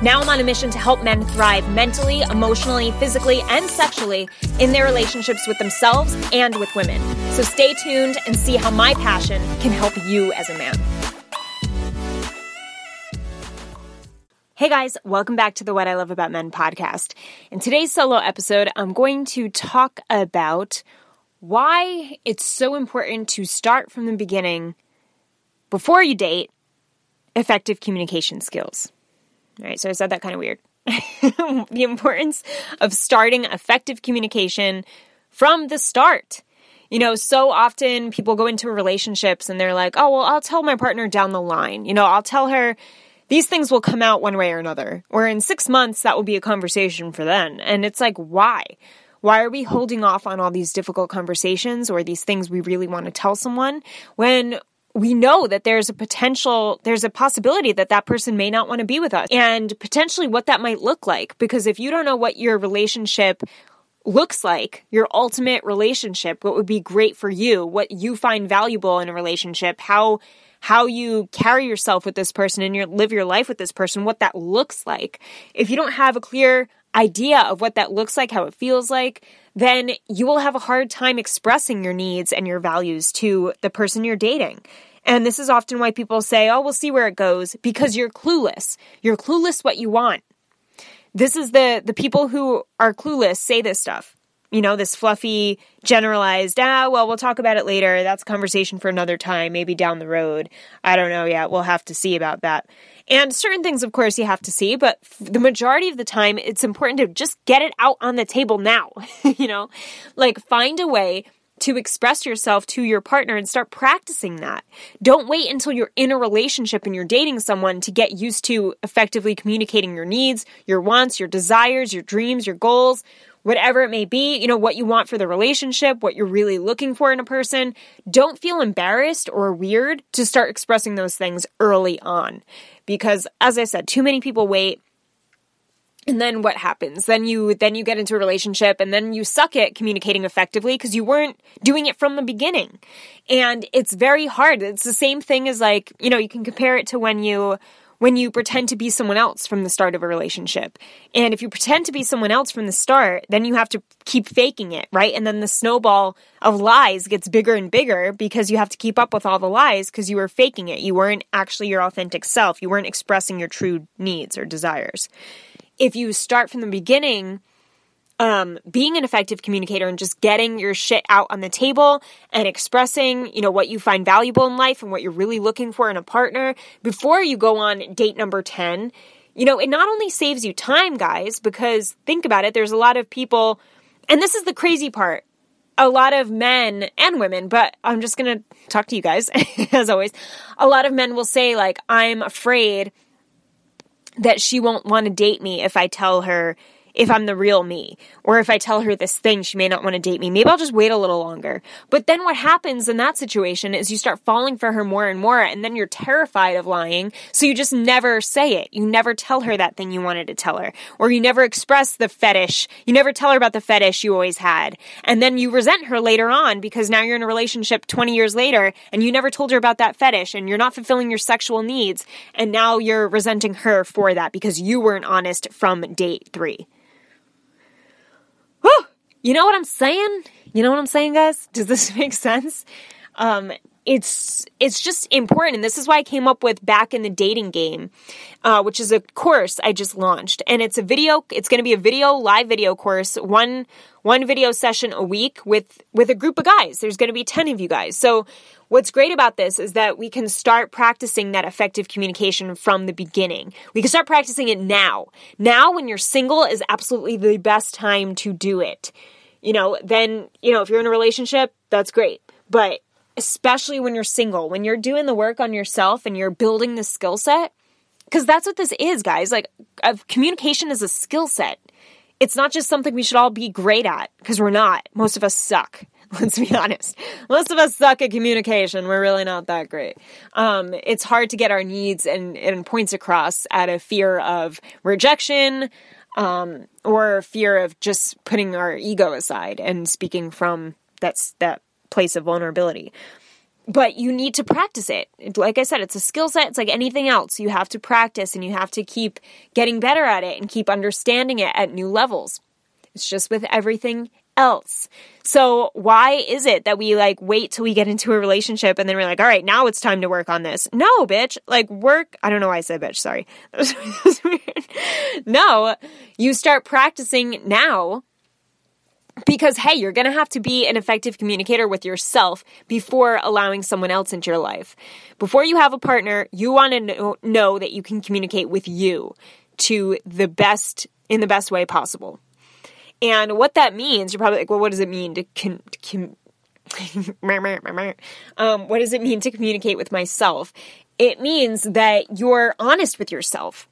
Now I'm on a mission to help men thrive mentally, emotionally, physically, and sexually in their relationships with themselves and with women. So stay tuned and see how my passion can help you as a man. Hey guys, welcome back to the What I Love About Men podcast. In today's solo episode, I'm going to talk about why it's so important to start from the beginning before you date effective communication skills. All right, so I said that kind of weird. the importance of starting effective communication from the start. You know, so often people go into relationships and they're like, oh, well, I'll tell my partner down the line. You know, I'll tell her these things will come out one way or another. Or in six months, that will be a conversation for then. And it's like, why? Why are we holding off on all these difficult conversations or these things we really want to tell someone when we know that there's a potential, there's a possibility that that person may not want to be with us and potentially what that might look like. Because if you don't know what your relationship looks like, your ultimate relationship, what would be great for you, what you find valuable in a relationship, how how you carry yourself with this person and you live your life with this person, what that looks like. If you don't have a clear idea of what that looks like, how it feels like, then you will have a hard time expressing your needs and your values to the person you're dating. And this is often why people say, oh, we'll see where it goes because you're clueless. You're clueless what you want. This is the, the people who are clueless say this stuff. You know, this fluffy, generalized, ah, well, we'll talk about it later. That's a conversation for another time, maybe down the road. I don't know yet. We'll have to see about that. And certain things, of course, you have to see, but the majority of the time, it's important to just get it out on the table now. you know, like find a way to express yourself to your partner and start practicing that. Don't wait until you're in a relationship and you're dating someone to get used to effectively communicating your needs, your wants, your desires, your dreams, your goals, whatever it may be, you know, what you want for the relationship, what you're really looking for in a person. Don't feel embarrassed or weird to start expressing those things early on. Because as I said, too many people wait and then what happens then you then you get into a relationship and then you suck at communicating effectively because you weren't doing it from the beginning and it's very hard it's the same thing as like you know you can compare it to when you when you pretend to be someone else from the start of a relationship. And if you pretend to be someone else from the start, then you have to keep faking it, right? And then the snowball of lies gets bigger and bigger because you have to keep up with all the lies because you were faking it. You weren't actually your authentic self. You weren't expressing your true needs or desires if you start from the beginning, um, being an effective communicator and just getting your shit out on the table and expressing, you know, what you find valuable in life and what you're really looking for in a partner before you go on date number 10, you know, it not only saves you time, guys, because think about it, there's a lot of people, and this is the crazy part. A lot of men and women, but I'm just gonna talk to you guys, as always. A lot of men will say, like, I'm afraid that she won't want to date me if I tell her if I'm the real me. Or if I tell her this thing, she may not want to date me. Maybe I'll just wait a little longer. But then what happens in that situation is you start falling for her more and more, and then you're terrified of lying. So you just never say it. You never tell her that thing you wanted to tell her. Or you never express the fetish. You never tell her about the fetish you always had. And then you resent her later on because now you're in a relationship 20 years later and you never told her about that fetish and you're not fulfilling your sexual needs. And now you're resenting her for that because you weren't honest from date three. You know what I'm saying? You know what I'm saying, guys? Does this make sense? Um, it's it's just important, and this is why I came up with back in the dating game, uh, which is a course I just launched, and it's a video. It's going to be a video live video course, one one video session a week with with a group of guys. There's going to be ten of you guys. So What's great about this is that we can start practicing that effective communication from the beginning. We can start practicing it now. Now, when you're single, is absolutely the best time to do it. You know, then, you know, if you're in a relationship, that's great. But especially when you're single, when you're doing the work on yourself and you're building the skill set, because that's what this is, guys. Like, uh, communication is a skill set. It's not just something we should all be great at, because we're not. Most of us suck. Let's be honest. Most of us suck at communication. We're really not that great. Um, it's hard to get our needs and, and points across out of fear of rejection, um, or fear of just putting our ego aside and speaking from that's that place of vulnerability. But you need to practice it. Like I said, it's a skill set. It's like anything else. You have to practice and you have to keep getting better at it and keep understanding it at new levels. It's just with everything else. So why is it that we like wait till we get into a relationship and then we're like, all right, now it's time to work on this? No, bitch. Like work. I don't know why I said bitch. Sorry. No, you start practicing now because hey, you're going to have to be an effective communicator with yourself before allowing someone else into your life. Before you have a partner, you want to know, know that you can communicate with you to the best in the best way possible. And what that means, you're probably like, well, what does it mean to con- com- um, what does it mean to communicate with myself? It means that you're honest with yourself.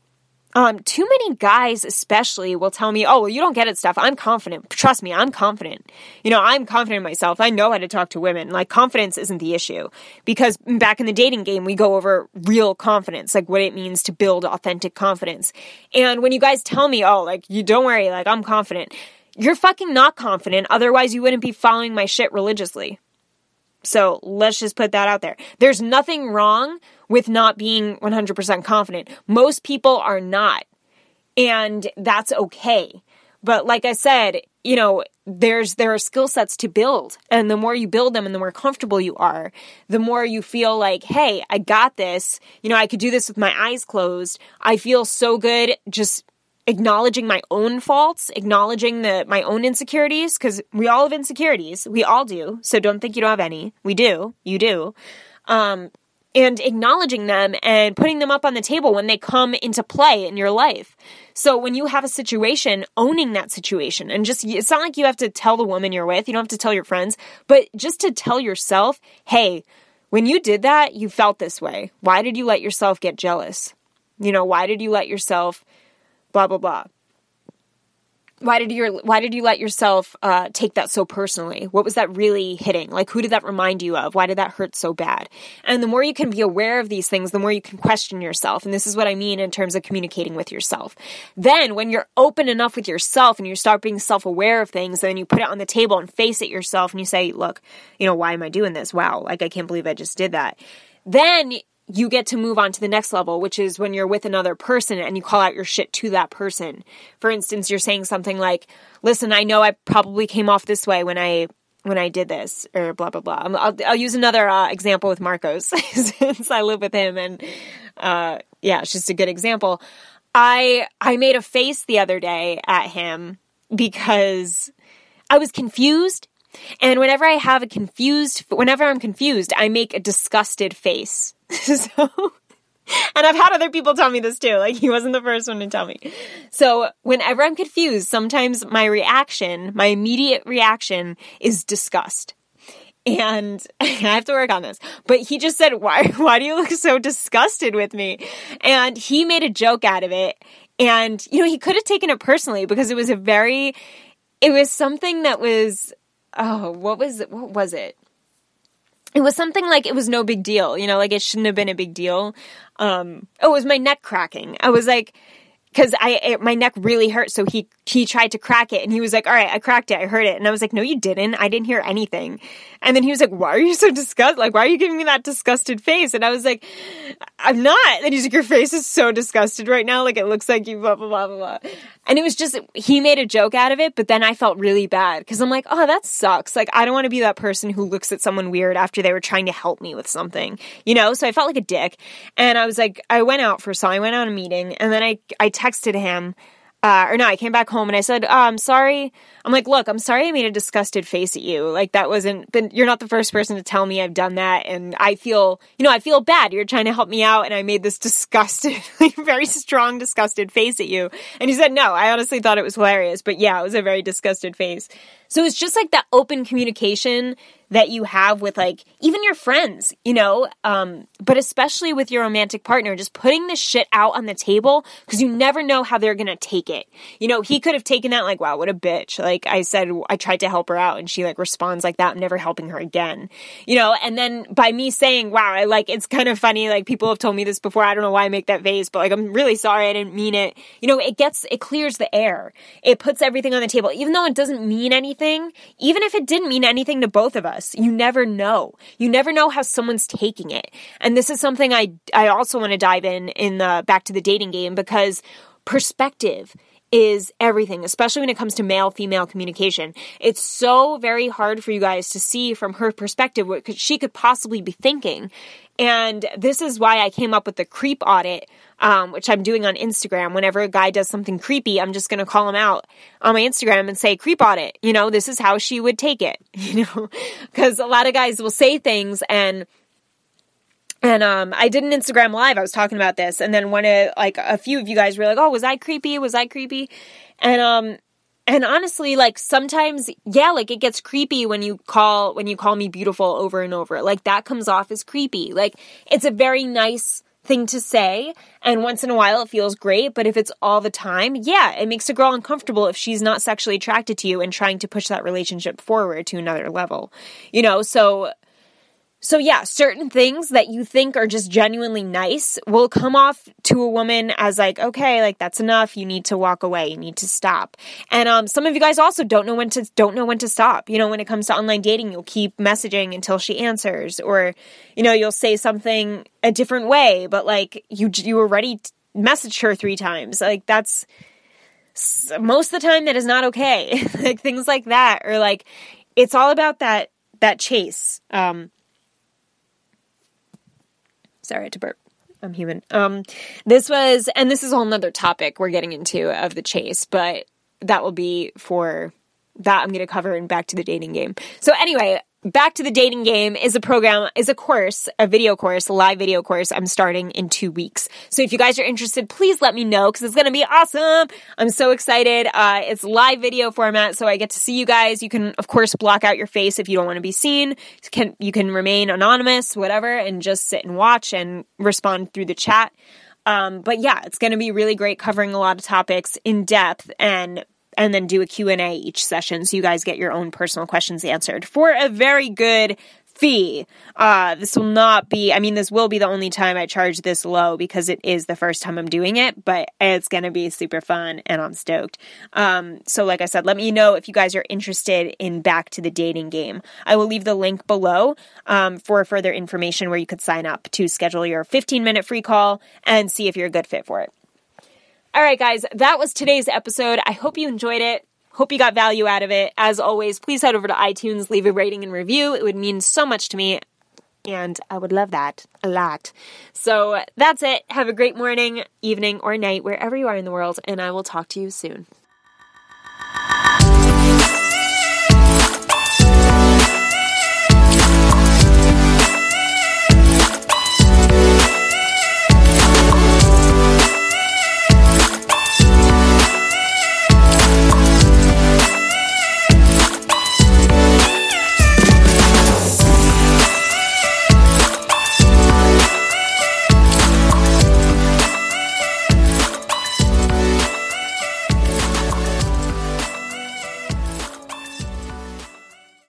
Um, too many guys, especially, will tell me, "Oh, well, you don't get it, Steph. I'm confident. Trust me, I'm confident. You know, I'm confident in myself. I know how to talk to women. Like, confidence isn't the issue because back in the dating game, we go over real confidence, like what it means to build authentic confidence. And when you guys tell me, "Oh, like you don't worry, like I'm confident," You're fucking not confident, otherwise, you wouldn't be following my shit religiously. So let's just put that out there. There's nothing wrong with not being 100% confident. Most people are not. And that's okay. But like I said, you know, there's there are skill sets to build. And the more you build them and the more comfortable you are, the more you feel like, "Hey, I got this. You know, I could do this with my eyes closed. I feel so good just acknowledging my own faults, acknowledging the my own insecurities because we all have insecurities. We all do. So don't think you don't have any. We do. You do. Um, and acknowledging them and putting them up on the table when they come into play in your life. So when you have a situation, owning that situation and just, it's not like you have to tell the woman you're with, you don't have to tell your friends, but just to tell yourself, hey, when you did that, you felt this way. Why did you let yourself get jealous? You know, why did you let yourself blah blah blah why did you why did you let yourself uh, take that so personally? What was that really hitting? Like who did that remind you of? Why did that hurt so bad? And the more you can be aware of these things the more you can question yourself. And this is what i mean in terms of communicating with yourself. Then when you're open enough with yourself and you start being self-aware of things then you put it on the table and face it yourself and you say look you know why am i doing this? Wow. Like i can't believe i just did that. Then you get to move on to the next level, which is when you're with another person and you call out your shit to that person. For instance, you're saying something like, "Listen, I know I probably came off this way when I when I did this," or blah blah blah. I'll, I'll use another uh, example with Marcos since I live with him, and uh, yeah, it's just a good example. I I made a face the other day at him because I was confused and whenever I have a confused, whenever I'm confused, I make a disgusted face. so, and I've had other people tell me this too. Like he wasn't the first one to tell me. So whenever I'm confused, sometimes my reaction, my immediate reaction is disgust. And I have to work on this. But he just said, why, why do you look so disgusted with me? And he made a joke out of it. And, you know, he could have taken it personally because it was a very, it was something that was oh, what was it? What was it? It was something like it was no big deal, you know, like it shouldn't have been a big deal. Um, oh, it was my neck cracking. I was like, because I it, my neck really hurt. So he he tried to crack it, and he was like, "All right, I cracked it. I heard it." And I was like, "No, you didn't. I didn't hear anything." And then he was like, "Why are you so disgusted? Like, why are you giving me that disgusted face?" And I was like, "I'm not." And he's like, "Your face is so disgusted right now. Like, it looks like you blah blah blah blah blah." And it was just he made a joke out of it, but then I felt really bad because I'm like, "Oh, that sucks. Like, I don't want to be that person who looks at someone weird after they were trying to help me with something, you know." So I felt like a dick, and I was like, I went out for so I went out on a meeting, and then I I texted him uh, or no, I came back home and I said, oh, I'm sorry. I'm like, look, I'm sorry I made a disgusted face at you. Like that wasn't, you're not the first person to tell me I've done that. And I feel, you know, I feel bad. You're trying to help me out. And I made this disgusted, very strong, disgusted face at you. And he said, no, I honestly thought it was hilarious. But yeah, it was a very disgusted face. So it's just like that open communication that you have with like even your friends, you know, um, but especially with your romantic partner, just putting this shit out on the table because you never know how they're gonna take it. You know, he could have taken that like, wow, what a bitch. Like I said, I tried to help her out and she like responds like that, I'm never helping her again. You know, and then by me saying, wow, I like it's kind of funny, like people have told me this before, I don't know why I make that face, but like I'm really sorry, I didn't mean it. You know, it gets it clears the air. It puts everything on the table, even though it doesn't mean anything, even if it didn't mean anything to both of us us. You never know. You never know how someone's taking it. And this is something I I also want to dive in in the back to the dating game because perspective is everything, especially when it comes to male female communication. It's so very hard for you guys to see from her perspective what she could possibly be thinking. And this is why I came up with the creep audit, um, which I'm doing on Instagram. Whenever a guy does something creepy, I'm just going to call him out on my Instagram and say, creep audit. You know, this is how she would take it, you know, because a lot of guys will say things and and um, I did an Instagram live. I was talking about this, and then one of like a few of you guys were like, "Oh, was I creepy? Was I creepy?" And um, and honestly, like sometimes, yeah, like it gets creepy when you call when you call me beautiful over and over. Like that comes off as creepy. Like it's a very nice thing to say, and once in a while it feels great. But if it's all the time, yeah, it makes a girl uncomfortable if she's not sexually attracted to you and trying to push that relationship forward to another level. You know, so so, yeah, certain things that you think are just genuinely nice will come off to a woman as like, okay, like that's enough. You need to walk away. You need to stop. And um, some of you guys also don't know when to don't know when to stop. You know, when it comes to online dating, you'll keep messaging until she answers, or you know, you'll say something a different way, but like you you already messaged her three times. Like that's most of the time that is not okay. like things like that, or like it's all about that that chase. Um, Sorry, I had to burp. I'm human. Um, this was, and this is a whole nother topic we're getting into of the chase, but that will be for that I'm going to cover in Back to the Dating Game. So anyway, Back to the Dating Game is a program, is a course, a video course, a live video course I'm starting in two weeks. So if you guys are interested, please let me know because it's going to be awesome. I'm so excited. Uh, it's live video format, so I get to see you guys. You can, of course, block out your face if you don't want to be seen. You can, you can remain anonymous, whatever, and just sit and watch and respond through the chat. Um, but yeah, it's going to be really great covering a lot of topics in depth and and then do a Q&A each session so you guys get your own personal questions answered for a very good fee. Uh, this will not be, I mean, this will be the only time I charge this low because it is the first time I'm doing it, but it's going to be super fun and I'm stoked. Um, so, like I said, let me know if you guys are interested in back to the dating game. I will leave the link below um, for further information where you could sign up to schedule your 15 minute free call and see if you're a good fit for it. All right, guys, that was today's episode. I hope you enjoyed it. Hope you got value out of it. As always, please head over to iTunes, leave a rating and review. It would mean so much to me, and I would love that a lot. So that's it. Have a great morning, evening, or night, wherever you are in the world, and I will talk to you soon.